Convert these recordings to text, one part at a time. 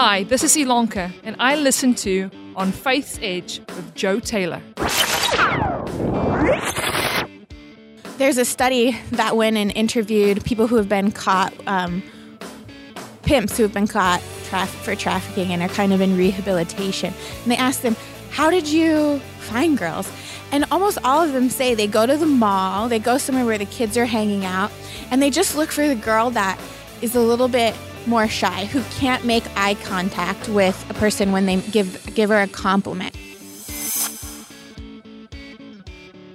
Hi, this is Ilonka, and I listen to On Faith's Edge with Joe Taylor. There's a study that went and interviewed people who have been caught, um, pimps who have been caught traf- for trafficking and are kind of in rehabilitation. And they asked them, How did you find girls? And almost all of them say they go to the mall, they go somewhere where the kids are hanging out, and they just look for the girl that is a little bit more shy, who can't make eye contact with a person when they give give her a compliment.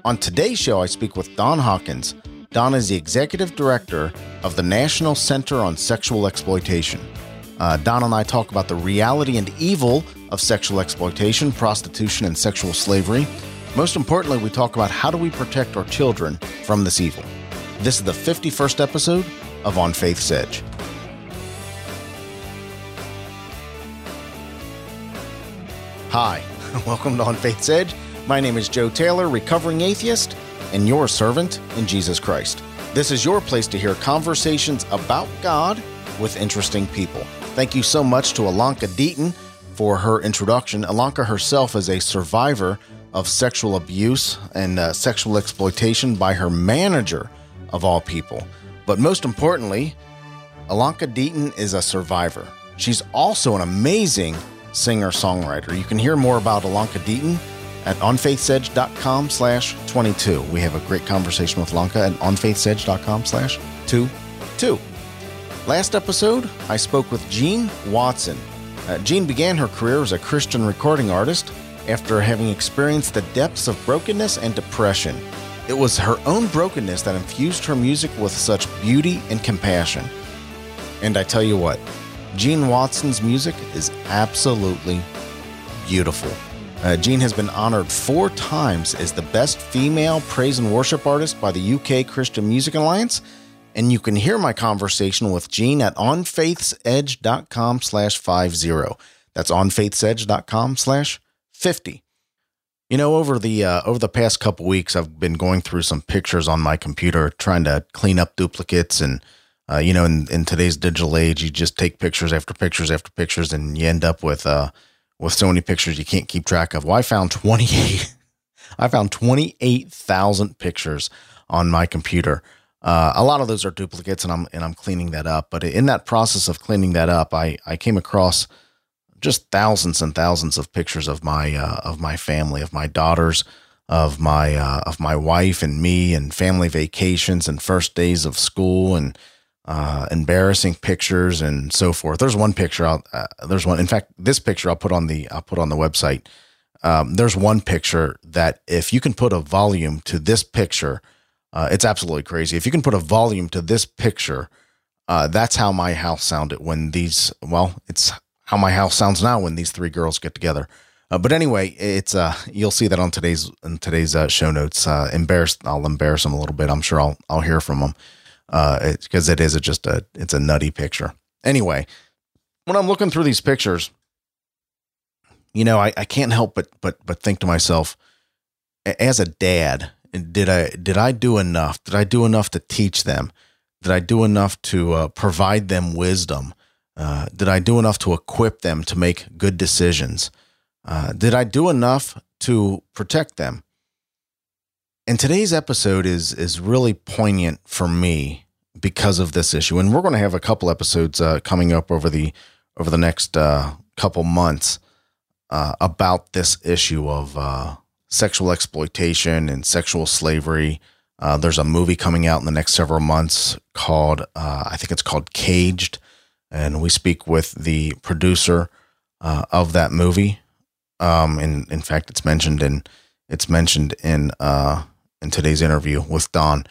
On today's show, I speak with Dawn Hawkins. Dawn is the executive director of the National Center on Sexual Exploitation. Uh, Dawn and I talk about the reality and evil of sexual exploitation, prostitution, and sexual slavery. Most importantly, we talk about how do we protect our children from this evil. This is the 51st episode of On Faith's Edge. Hi, welcome to On Faith's Edge. My name is Joe Taylor, recovering atheist, and your servant in Jesus Christ. This is your place to hear conversations about God with interesting people. Thank you so much to Ilonka Deaton for her introduction. Ilonka herself is a survivor of sexual abuse and uh, sexual exploitation by her manager, of all people. But most importantly, Ilonka Deaton is a survivor. She's also an amazing singer-songwriter. You can hear more about Ilonka Deaton at onfaithsedge.com slash 22. We have a great conversation with Ilonka at onfaithsedge.com slash 22. Last episode, I spoke with Jean Watson. Uh, Jean began her career as a Christian recording artist after having experienced the depths of brokenness and depression. It was her own brokenness that infused her music with such beauty and compassion. And I tell you what, Jean Watson's music is absolutely beautiful. Uh, Jean has been honored four times as the best female praise and worship artist by the UK Christian Music Alliance, and you can hear my conversation with Jean at onfaithsedge.com slash 50. That's onfaithsedge.com slash 50. You know, over the uh, over the past couple weeks, I've been going through some pictures on my computer, trying to clean up duplicates. And uh, you know, in, in today's digital age, you just take pictures after pictures after pictures, and you end up with uh, with so many pictures you can't keep track of. Well, I found twenty eight. I found twenty eight thousand pictures on my computer. Uh, a lot of those are duplicates, and I'm and I'm cleaning that up. But in that process of cleaning that up, I I came across just thousands and thousands of pictures of my uh, of my family, of my daughters, of my uh, of my wife and me, and family vacations and first days of school and uh, embarrassing pictures and so forth. There's one picture. I'll, uh, there's one. In fact, this picture I'll put on the I'll put on the website. Um, there's one picture that if you can put a volume to this picture, uh, it's absolutely crazy. If you can put a volume to this picture, uh, that's how my house sounded when these. Well, it's how my house sounds now when these three girls get together. Uh, but anyway, it's uh, you'll see that on today's in today's uh, show notes. Uh, embarrassed, I'll embarrass them a little bit. I'm sure I'll I'll hear from them because uh, it is just a it's a nutty picture. Anyway, when I'm looking through these pictures, you know, I, I can't help but but but think to myself, as a dad, did I did I do enough? Did I do enough to teach them? Did I do enough to uh, provide them wisdom? Uh, did I do enough to equip them to make good decisions? Uh, did I do enough to protect them? And today's episode is is really poignant for me because of this issue, and we're going to have a couple episodes uh, coming up over the over the next uh, couple months uh, about this issue of uh, sexual exploitation and sexual slavery. there's a movie coming out in the next several months called I think it's called Caged and we speak with the producer uh, of that movie. Um, and in fact, it's mentioned in it's mentioned in uh, in today's interview with Dawn.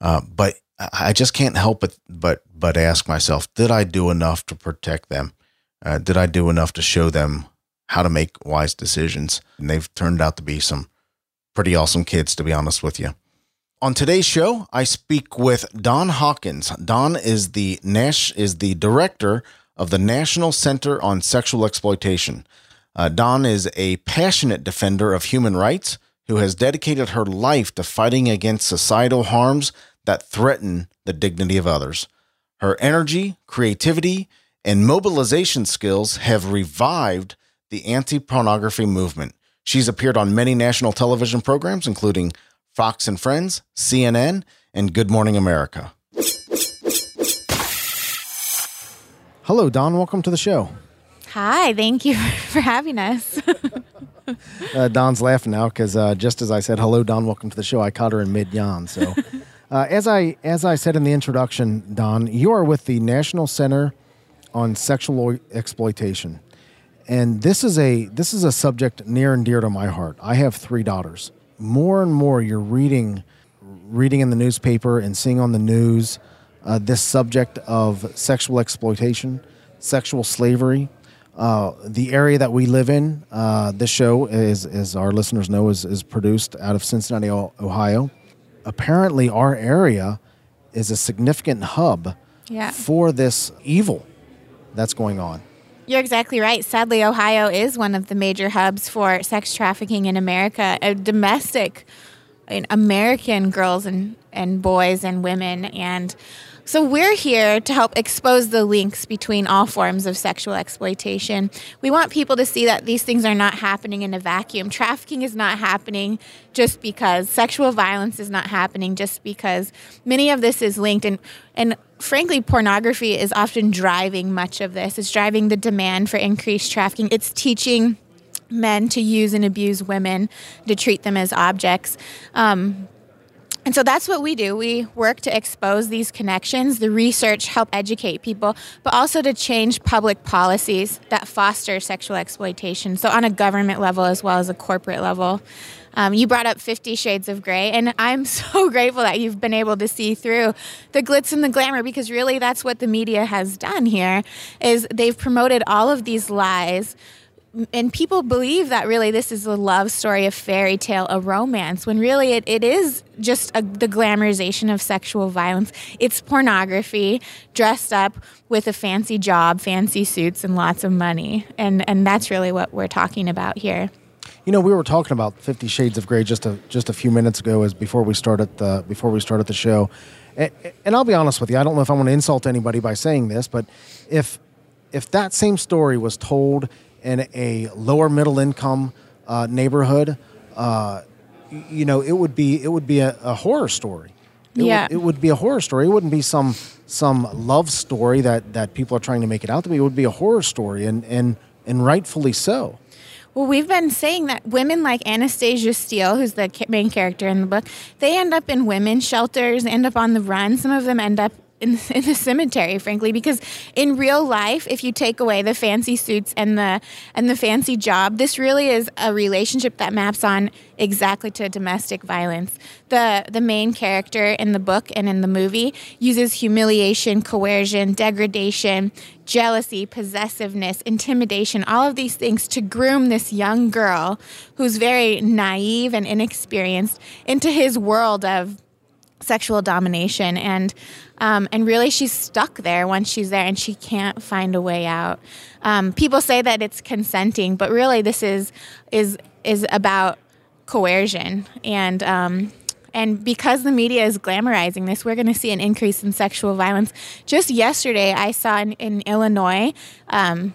Uh, but I just can't help but but but ask myself: Did I do enough to protect them? Uh, did I do enough to show them how to make wise decisions? And they've turned out to be some pretty awesome kids, to be honest with you. On today's show, I speak with Dawn Hawkins. Dawn is the Nash is the director of the National Center on Sexual Exploitation. Uh, Don is a passionate defender of human rights who has dedicated her life to fighting against societal harms that threaten the dignity of others. Her energy, creativity, and mobilization skills have revived the anti pornography movement. She's appeared on many national television programs, including Fox and Friends, CNN, and Good Morning America. Hello, Dawn. Welcome to the show. Hi, thank you for having us. uh, Dawn's laughing now because uh, just as I said, "Hello, Dawn, welcome to the show," I caught her in mid yawn. So, uh, as I as I said in the introduction, Dawn, you are with the National Center on Sexual Exploitation, and this is a this is a subject near and dear to my heart. I have three daughters. More and more, you're reading reading in the newspaper and seeing on the news uh, this subject of sexual exploitation, sexual slavery. Uh, the area that we live in, uh, this show, is, as our listeners know, is, is produced out of Cincinnati, Ohio. Apparently, our area is a significant hub yeah. for this evil that's going on. You're exactly right. Sadly, Ohio is one of the major hubs for sex trafficking in America. A domestic, American girls and, and boys and women. And so we're here to help expose the links between all forms of sexual exploitation. We want people to see that these things are not happening in a vacuum. Trafficking is not happening just because sexual violence is not happening just because many of this is linked and and frankly pornography is often driving much of this. It's driving the demand for increased trafficking. It's teaching men to use and abuse women to treat them as objects. Um, and so that's what we do. We work to expose these connections, the research, help educate people, but also to change public policies that foster sexual exploitation. So, on a government level as well as a corporate level. Um, you brought up Fifty Shades of Grey, and I'm so grateful that you've been able to see through the glitz and the glamour because really that's what the media has done here is they've promoted all of these lies and people believe that really this is a love story, a fairy tale, a romance, when really it, it is just a, the glamorization of sexual violence. It's pornography dressed up with a fancy job, fancy suits, and lots of money. And, and that's really what we're talking about here. You know, we were talking about Fifty Shades of Grey just a just a few minutes ago, as before we started the before we started the show, and, and I'll be honest with you, I don't know if I want to insult anybody by saying this, but if if that same story was told in a lower middle income uh, neighborhood, uh, you know, it would be it would be a, a horror story. It yeah, would, it would be a horror story. It wouldn't be some some love story that that people are trying to make it out to be. It would be a horror story, and and and rightfully so. Well, we've been saying that women like Anastasia Steele, who's the main character in the book, they end up in women's shelters, end up on the run. Some of them end up in, in the cemetery, frankly, because in real life, if you take away the fancy suits and the and the fancy job, this really is a relationship that maps on exactly to domestic violence. The the main character in the book and in the movie uses humiliation, coercion, degradation, jealousy, possessiveness, intimidation, all of these things to groom this young girl who's very naive and inexperienced into his world of sexual domination and um, and really she's stuck there once she's there and she can't find a way out um, people say that it's consenting but really this is is is about coercion and um, and because the media is glamorizing this, we're going to see an increase in sexual violence. Just yesterday, I saw in, in Illinois um,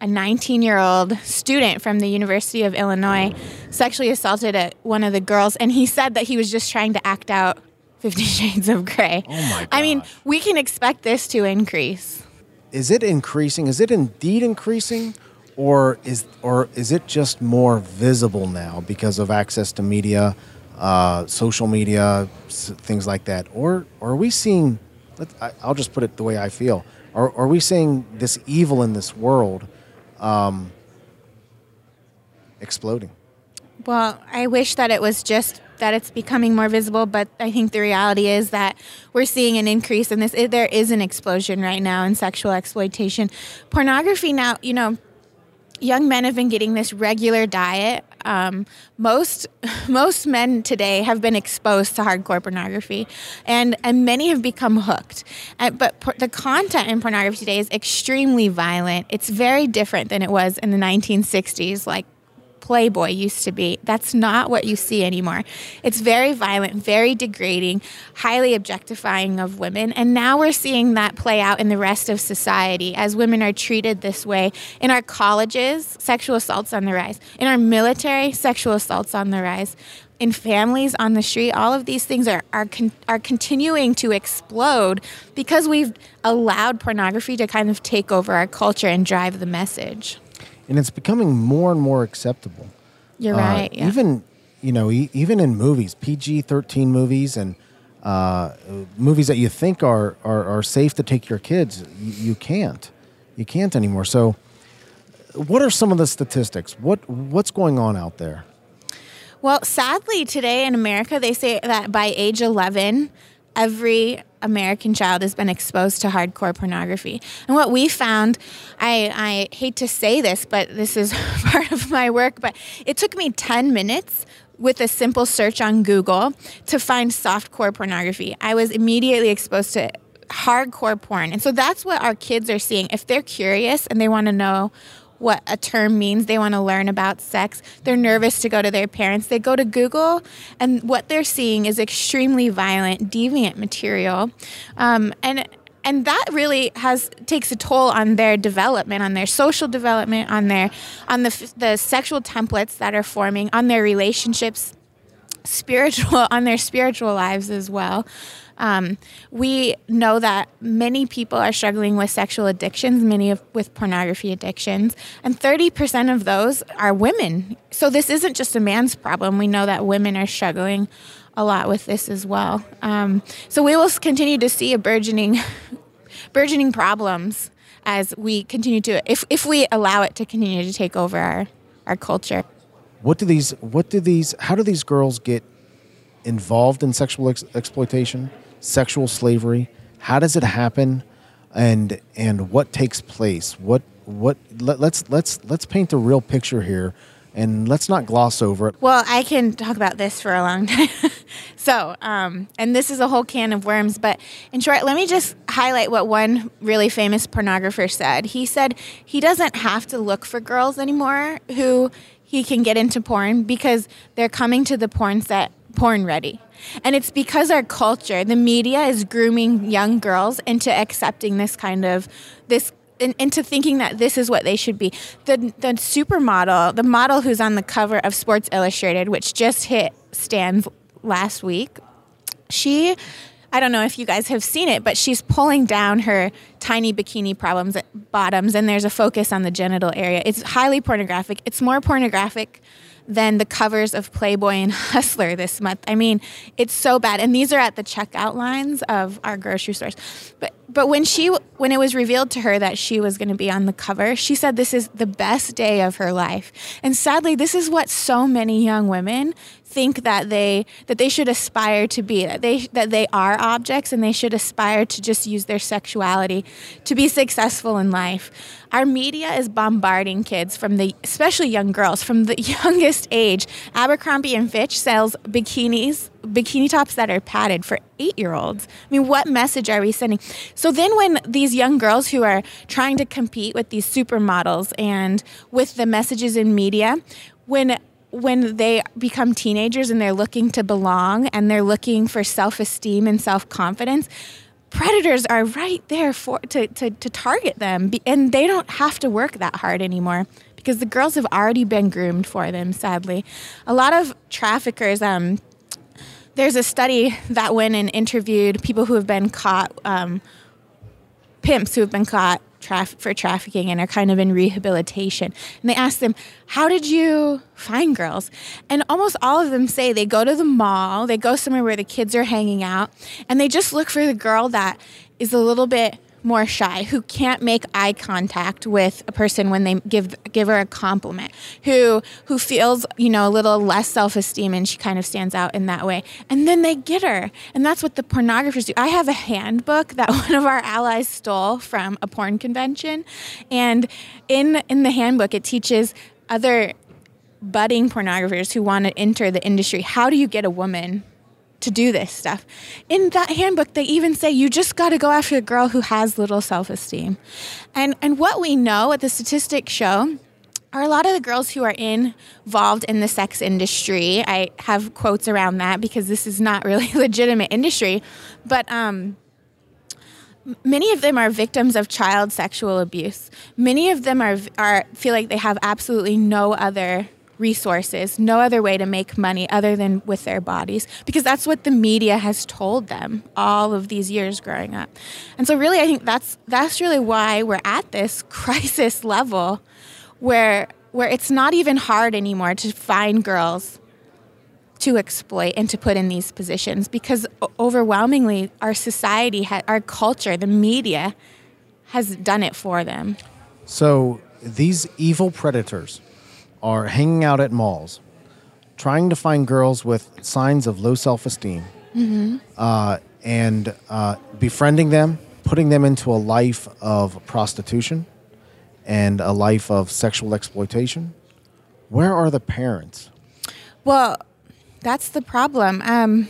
a 19 year old student from the University of Illinois sexually assaulted one of the girls, and he said that he was just trying to act out Fifty Shades of Grey. Oh my God. I mean, we can expect this to increase. Is it increasing? Is it indeed increasing? Or is, or is it just more visible now because of access to media, uh, social media, things like that? Or, or are we seeing, I'll just put it the way I feel, are, are we seeing this evil in this world um, exploding? Well, I wish that it was just that it's becoming more visible, but I think the reality is that we're seeing an increase in this. There is an explosion right now in sexual exploitation. Pornography now, you know, young men have been getting this regular diet. Um, most most men today have been exposed to hardcore pornography, and and many have become hooked. And, but por- the content in pornography today is extremely violent. It's very different than it was in the 1960s, like Playboy used to be. That's not what you see anymore. It's very violent, very degrading, highly objectifying of women. And now we're seeing that play out in the rest of society as women are treated this way. In our colleges, sexual assaults on the rise. In our military, sexual assaults on the rise in families on the street all of these things are are con- are continuing to explode because we've allowed pornography to kind of take over our culture and drive the message and it's becoming more and more acceptable. You're uh, right. Yeah. Even you know, e- even in movies, PG thirteen movies, and uh, movies that you think are, are, are safe to take your kids, you, you can't, you can't anymore. So, what are some of the statistics? What what's going on out there? Well, sadly, today in America, they say that by age 11, every American child has been exposed to hardcore pornography. And what we found, I, I hate to say this, but this is part of my work, but it took me 10 minutes with a simple search on Google to find softcore pornography. I was immediately exposed to hardcore porn. And so that's what our kids are seeing. If they're curious and they want to know what a term means. They want to learn about sex. They're nervous to go to their parents. They go to Google, and what they're seeing is extremely violent, deviant material. Um, and and that really has takes a toll on their development, on their social development, on their on the the sexual templates that are forming, on their relationships, spiritual, on their spiritual lives as well. Um, we know that many people are struggling with sexual addictions, many of, with pornography addictions, and 30% of those are women. So this isn't just a man's problem. We know that women are struggling a lot with this as well. Um, so we will continue to see a burgeoning, burgeoning problems as we continue to, if, if we allow it to continue to take over our, our culture. What do these, what do these, how do these girls get involved in sexual ex- exploitation? Sexual slavery? How does it happen? And and what takes place? What what let, let's let's let's paint a real picture here and let's not gloss over it. Well, I can talk about this for a long time. so, um, and this is a whole can of worms, but in short, let me just highlight what one really famous pornographer said. He said he doesn't have to look for girls anymore who he can get into porn because they're coming to the porn set porn ready. And it's because our culture, the media is grooming young girls into accepting this kind of this into thinking that this is what they should be. The the supermodel, the model who's on the cover of Sports Illustrated, which just hit stands last week, she I don't know if you guys have seen it, but she's pulling down her tiny bikini problems bottoms and there's a focus on the genital area. It's highly pornographic. It's more pornographic than the covers of Playboy and Hustler this month. I mean, it's so bad. And these are at the checkout lines of our grocery stores. But but when she when it was revealed to her that she was going to be on the cover, she said this is the best day of her life. And sadly, this is what so many young women think that they that they should aspire to be that they that they are objects and they should aspire to just use their sexuality to be successful in life. Our media is bombarding kids from the especially young girls from the youngest age. Abercrombie and Fitch sells bikinis bikini tops that are padded for eight year olds. I mean, what message are we sending? So then, when these young girls who are trying to compete with these supermodels and with the messages in media, when when they become teenagers and they're looking to belong and they're looking for self-esteem and self-confidence predators are right there for to, to, to target them. And they don't have to work that hard anymore because the girls have already been groomed for them sadly. A lot of traffickers um, there's a study that went and interviewed people who have been caught um, pimps who have been caught for trafficking and are kind of in rehabilitation. And they ask them, How did you find girls? And almost all of them say they go to the mall, they go somewhere where the kids are hanging out, and they just look for the girl that is a little bit more shy, who can't make eye contact with a person when they give give her a compliment, who who feels you know a little less self esteem and she kind of stands out in that way, and then they get her, and that's what the pornographers do. I have a handbook that one of our allies stole from a porn convention, and in in the handbook it teaches other budding pornographers who want to enter the industry how do you get a woman to do this stuff. In that handbook, they even say you just got to go after a girl who has little self esteem. And, and what we know, what the statistics show, are a lot of the girls who are involved in the sex industry. I have quotes around that because this is not really a legitimate industry, but um, many of them are victims of child sexual abuse. Many of them are are feel like they have absolutely no other resources, no other way to make money other than with their bodies, because that's what the media has told them all of these years growing up. And so really I think that's that's really why we're at this crisis level where where it's not even hard anymore to find girls to exploit and to put in these positions because overwhelmingly our society our culture the media has done it for them So these evil predators are hanging out at malls, trying to find girls with signs of low self esteem, uh, and uh, befriending them, putting them into a life of prostitution and a life of sexual exploitation. Where are the parents? Well, that's the problem. Um,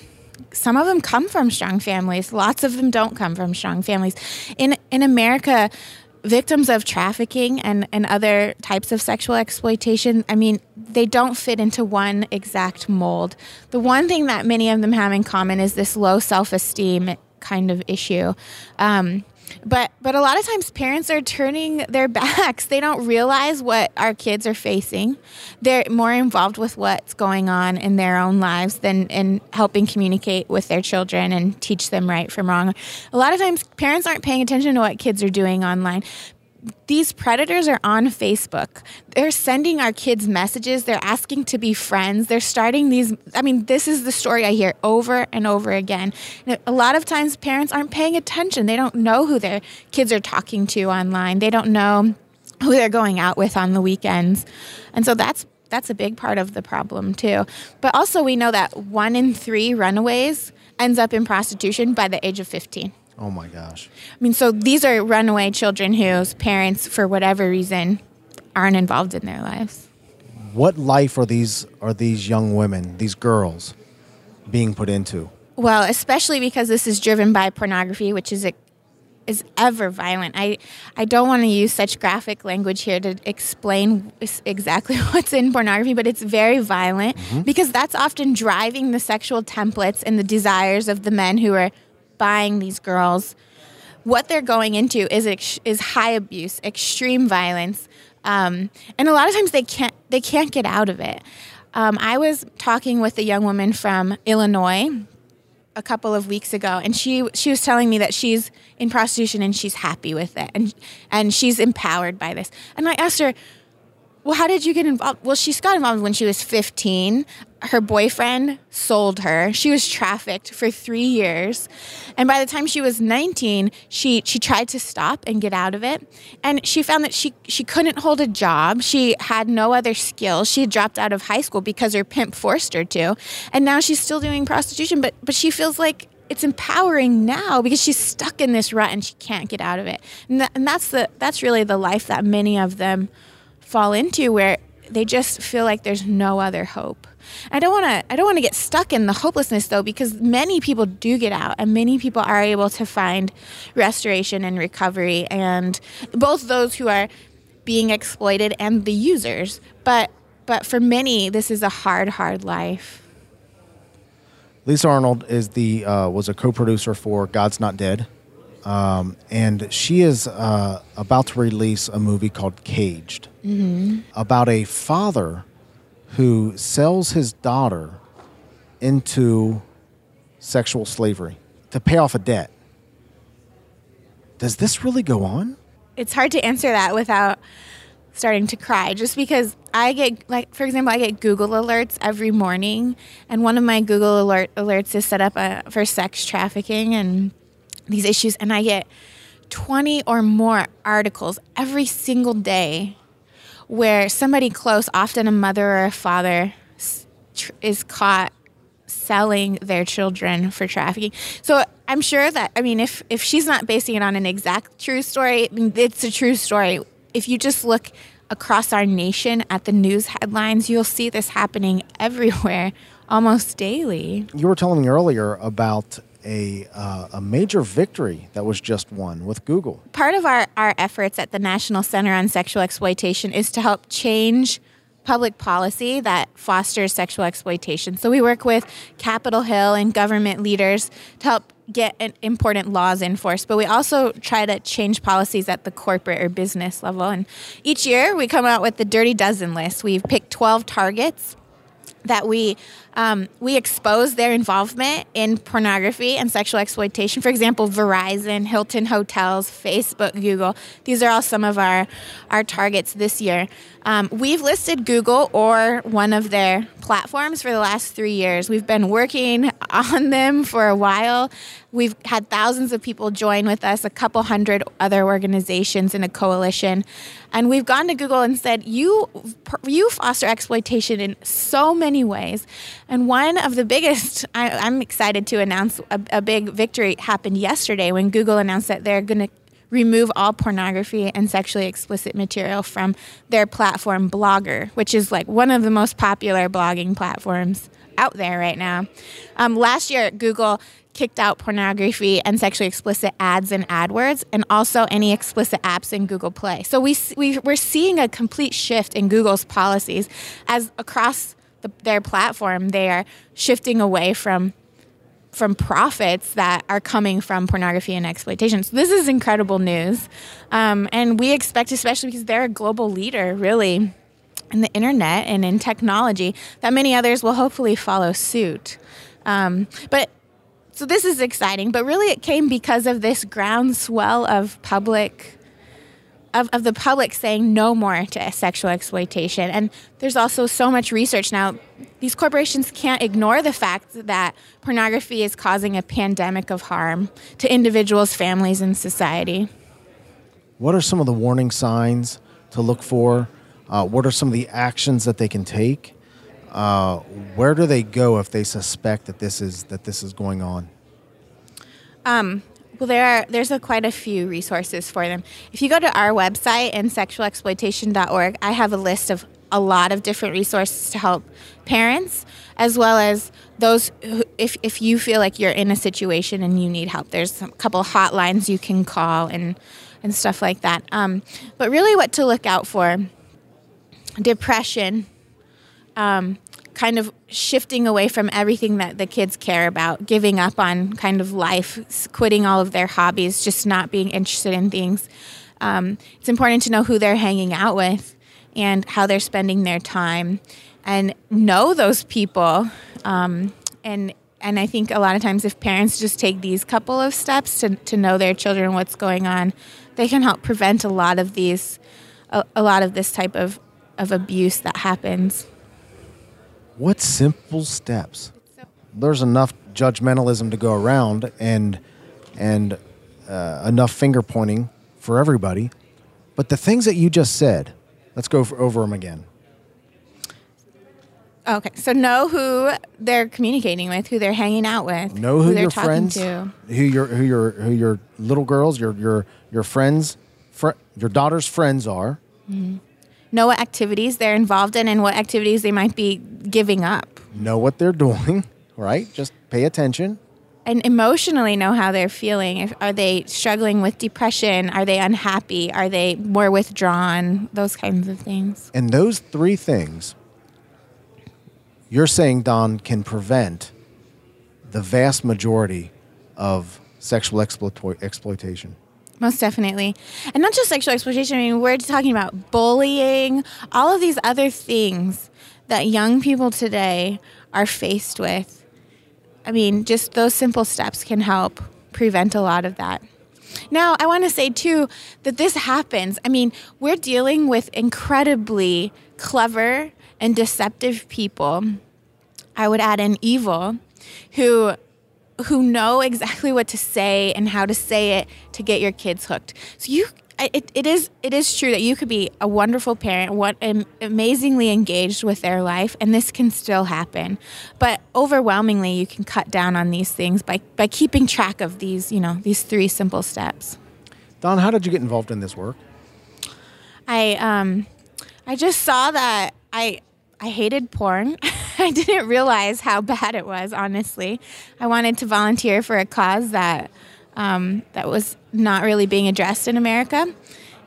some of them come from strong families. Lots of them don't come from strong families. In in America, victims of trafficking and, and other types of sexual exploitation, I mean, they don't fit into one exact mold. The one thing that many of them have in common is this low self esteem kind of issue. Um, but but a lot of times parents are turning their backs. They don't realize what our kids are facing. They're more involved with what's going on in their own lives than in helping communicate with their children and teach them right from wrong. A lot of times parents aren't paying attention to what kids are doing online these predators are on Facebook. They're sending our kids messages. They're asking to be friends. They're starting these. I mean, this is the story I hear over and over again. And a lot of times, parents aren't paying attention. They don't know who their kids are talking to online. They don't know who they're going out with on the weekends. And so that's that's a big part of the problem too. But also we know that 1 in 3 runaways ends up in prostitution by the age of 15. Oh my gosh. I mean, so these are runaway children whose parents, for whatever reason, aren't involved in their lives. What life are these are these young women, these girls, being put into? Well, especially because this is driven by pornography, which is a, is ever violent. I I don't want to use such graphic language here to explain exactly what's in pornography, but it's very violent mm-hmm. because that's often driving the sexual templates and the desires of the men who are buying these girls. What they're going into is ex- is high abuse, extreme violence, um, and a lot of times they can't they can't get out of it. Um, I was talking with a young woman from Illinois a couple of weeks ago and she she was telling me that she's in prostitution and she's happy with it and and she's empowered by this. And I asked her, "Well, how did you get involved?" Well, she got involved when she was 15. Her boyfriend sold her. She was trafficked for 3 years. And by the time she was 19, she she tried to stop and get out of it. And she found that she she couldn't hold a job. She had no other skills. She had dropped out of high school because her pimp forced her to. And now she's still doing prostitution, but but she feels like it's empowering now because she's stuck in this rut and she can't get out of it. And, and that's the that's really the life that many of them fall into where they just feel like there's no other hope. I don't want to I don't want to get stuck in the hopelessness though because many people do get out and many people are able to find restoration and recovery and both those who are being exploited and the users. But but for many this is a hard hard life. Lisa Arnold is the uh, was a co-producer for God's Not Dead, um, and she is uh, about to release a movie called Caged about a father who sells his daughter into sexual slavery to pay off a debt. Does this really go on? it's hard to answer that without starting to cry just because I get like for example I get Google alerts every morning and one of my Google alert alerts is set up uh, for sex trafficking and these issues and I get 20 or more articles every single day where somebody close often a mother or a father is caught selling their children for trafficking. So I'm sure that I mean, if if she's not basing it on an exact true story, I mean, it's a true story. If you just look across our nation at the news headlines, you'll see this happening everywhere, almost daily. You were telling me earlier about a uh, a major victory that was just won with Google. Part of our, our efforts at the National Center on Sexual Exploitation is to help change public policy that fosters sexual exploitation. So we work with Capitol Hill and government leaders to help get an- important laws enforced, but we also try to change policies at the corporate or business level. And each year we come out with the Dirty Dozen list. We've picked 12 targets that we um, we expose their involvement in pornography and sexual exploitation. For example, Verizon, Hilton Hotels, Facebook, Google. These are all some of our our targets this year. Um, we've listed Google or one of their platforms for the last three years. We've been working on them for a while. We've had thousands of people join with us, a couple hundred other organizations in a coalition. And we've gone to Google and said, you, you foster exploitation in so many ways. And one of the biggest, I, am excited to announce a, a big victory happened yesterday when Google announced that they're going to remove all pornography and sexually explicit material from their platform Blogger, which is like one of the most popular blogging platforms out there right now. Um, last year, Google kicked out pornography and sexually explicit ads in AdWords, and also any explicit apps in Google Play. So we, we we're seeing a complete shift in Google's policies as across the, their platform they are shifting away from from profits that are coming from pornography and exploitation. So this is incredible news, um, and we expect, especially because they're a global leader, really in the internet and in technology, that many others will hopefully follow suit. Um, but so this is exciting, but really it came because of this groundswell of public of, of the public saying no more to sexual exploitation. And there's also so much research now. These corporations can't ignore the fact that pornography is causing a pandemic of harm to individuals, families, and society. What are some of the warning signs to look for? Uh, what are some of the actions that they can take? uh, where do they go if they suspect that this is that this is going on? Um, well, there are there's a, quite a few resources for them. If you go to our website and sexualexploitation.org, I have a list of a lot of different resources to help parents as well as those who, if, if you feel like you're in a situation and you need help there's a couple hotlines you can call and and stuff like that um, but really what to look out for depression um, kind of shifting away from everything that the kids care about, giving up on kind of life, quitting all of their hobbies, just not being interested in things. Um, it's important to know who they're hanging out with and how they're spending their time and know those people. Um, and and I think a lot of times, if parents just take these couple of steps to, to know their children, what's going on, they can help prevent a lot of these, a, a lot of this type of, of abuse that happens. What simple steps? There's enough judgmentalism to go around and and uh, enough finger pointing for everybody. But the things that you just said, let's go for, over them again. Okay, so know who they're communicating with, who they're hanging out with, know who, who your friends, to. who your who your who your little girls, your your your friends, fr- your daughter's friends are. Mm-hmm know what activities they're involved in and what activities they might be giving up. Know what they're doing, right? Just pay attention. And emotionally know how they're feeling. If, are they struggling with depression? Are they unhappy? Are they more withdrawn? Those kinds of things. And those three things, you're saying, Dawn, can prevent the vast majority of sexual exploit- exploitation. Most definitely. And not just sexual exploitation. I mean, we're talking about bullying, all of these other things that young people today are faced with. I mean, just those simple steps can help prevent a lot of that. Now, I want to say too that this happens. I mean, we're dealing with incredibly clever and deceptive people. I would add in evil who who know exactly what to say and how to say it to get your kids hooked. So you it, it is it is true that you could be a wonderful parent, what amazingly engaged with their life, and this can still happen. But overwhelmingly, you can cut down on these things by by keeping track of these you know these three simple steps. Dawn, how did you get involved in this work? I um, I just saw that I I hated porn. I didn't realize how bad it was, honestly. I wanted to volunteer for a cause that um, that was not really being addressed in America.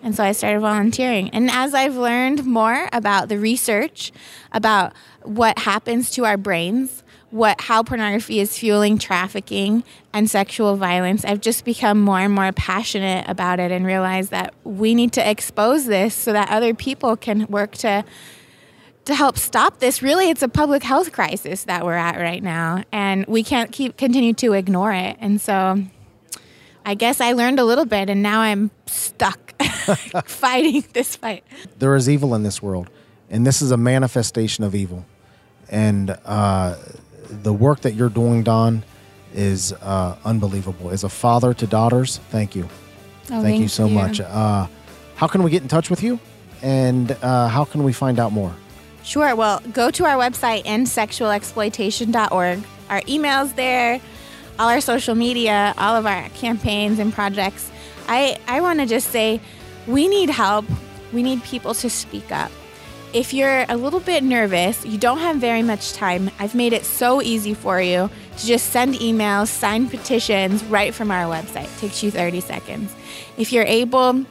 And so I started volunteering. And as I've learned more about the research, about what happens to our brains, what how pornography is fueling trafficking and sexual violence, I've just become more and more passionate about it and realized that we need to expose this so that other people can work to to help stop this. Really, it's a public health crisis that we're at right now, and we can't keep continue to ignore it. And so I guess I learned a little bit, and now I'm stuck fighting this fight. There is evil in this world, and this is a manifestation of evil. And uh, the work that you're doing, Dawn, is uh, unbelievable. As a father to daughters, thank you. Oh, thank, you so much. Uh, how can we get in touch with you? And uh, how can we find out more? Sure. Well, go to our website, endsexualexploitation.org. Our email's there, all our social media, all of our campaigns and projects. I, I want to just say we need help. We need people to speak up. If you're a little bit nervous, you don't have very much time, I've made it so easy for you to just send emails, sign petitions right from our website. It takes you 30 seconds. If you're able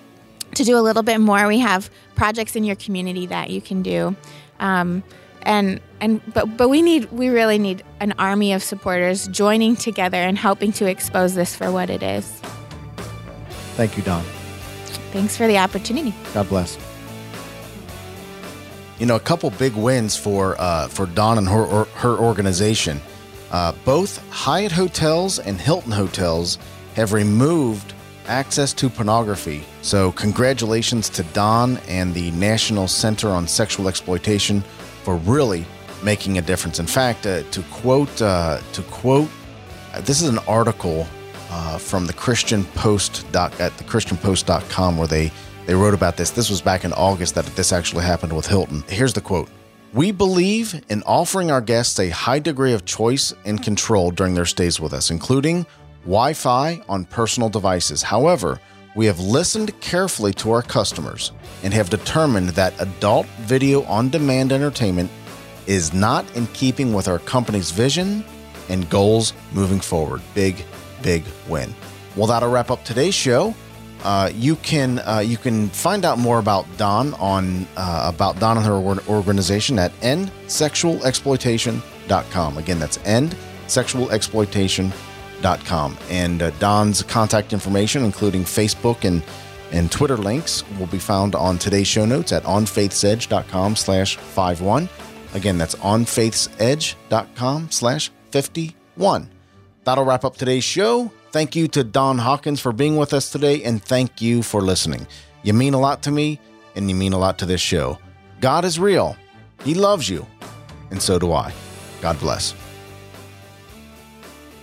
to do a little bit more, we have projects in your community that you can do. Um, and and but but we need we really need an army of supporters joining together and helping to expose this for what it is. Thank you, Dawn. Thanks for the opportunity. God bless. You know, a couple big wins for uh, for Dawn and her or, her organization. Uh, both Hyatt hotels and Hilton hotels have removed access to pornography. So, congratulations to Dawn and the National Center on Sexual Exploitation for really making a difference. In fact, uh, to quote uh, to quote, uh, this is an article uh, from the Christian Post doc, at the ChristianPost.com where they they wrote about this. This was back in August that this actually happened with Hilton. Here's the quote. We believe in offering our guests a high degree of choice and control during their stays with us, including Wi Fi on personal devices. However, we have listened carefully to our customers and have determined that adult video on demand entertainment is not in keeping with our company's vision and goals moving forward. Big, big win. Well, that'll wrap up today's show. Uh, you can uh, you can find out more about Dawn on uh, about Dawn and her organization at endsexualexploitation.com. Again, that's endsexualexploitation.com. And uh, Dawn's contact information, including Facebook and and Twitter links, will be found on today's show notes at onfaithsedge.com slash 51. Again, that's onfaithsedge.com slash 51. That'll wrap up today's show. Thank you to Dawn Hawkins for being with us today, and thank you for listening. You mean a lot to me, and you mean a lot to this show. God is real, He loves you, and so do I. God bless.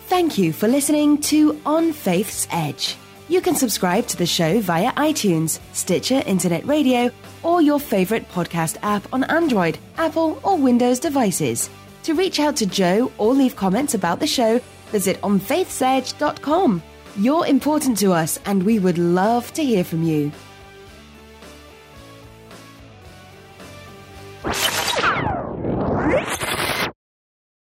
Thank you for listening to On Faith's Edge. You can subscribe to the show via iTunes, Stitcher, Internet Radio, or your favorite podcast app on Android, Apple, or Windows devices. To reach out to Joe or leave comments about the show, visit onfaithsedge.com. You're important to us, and we would love to hear from you.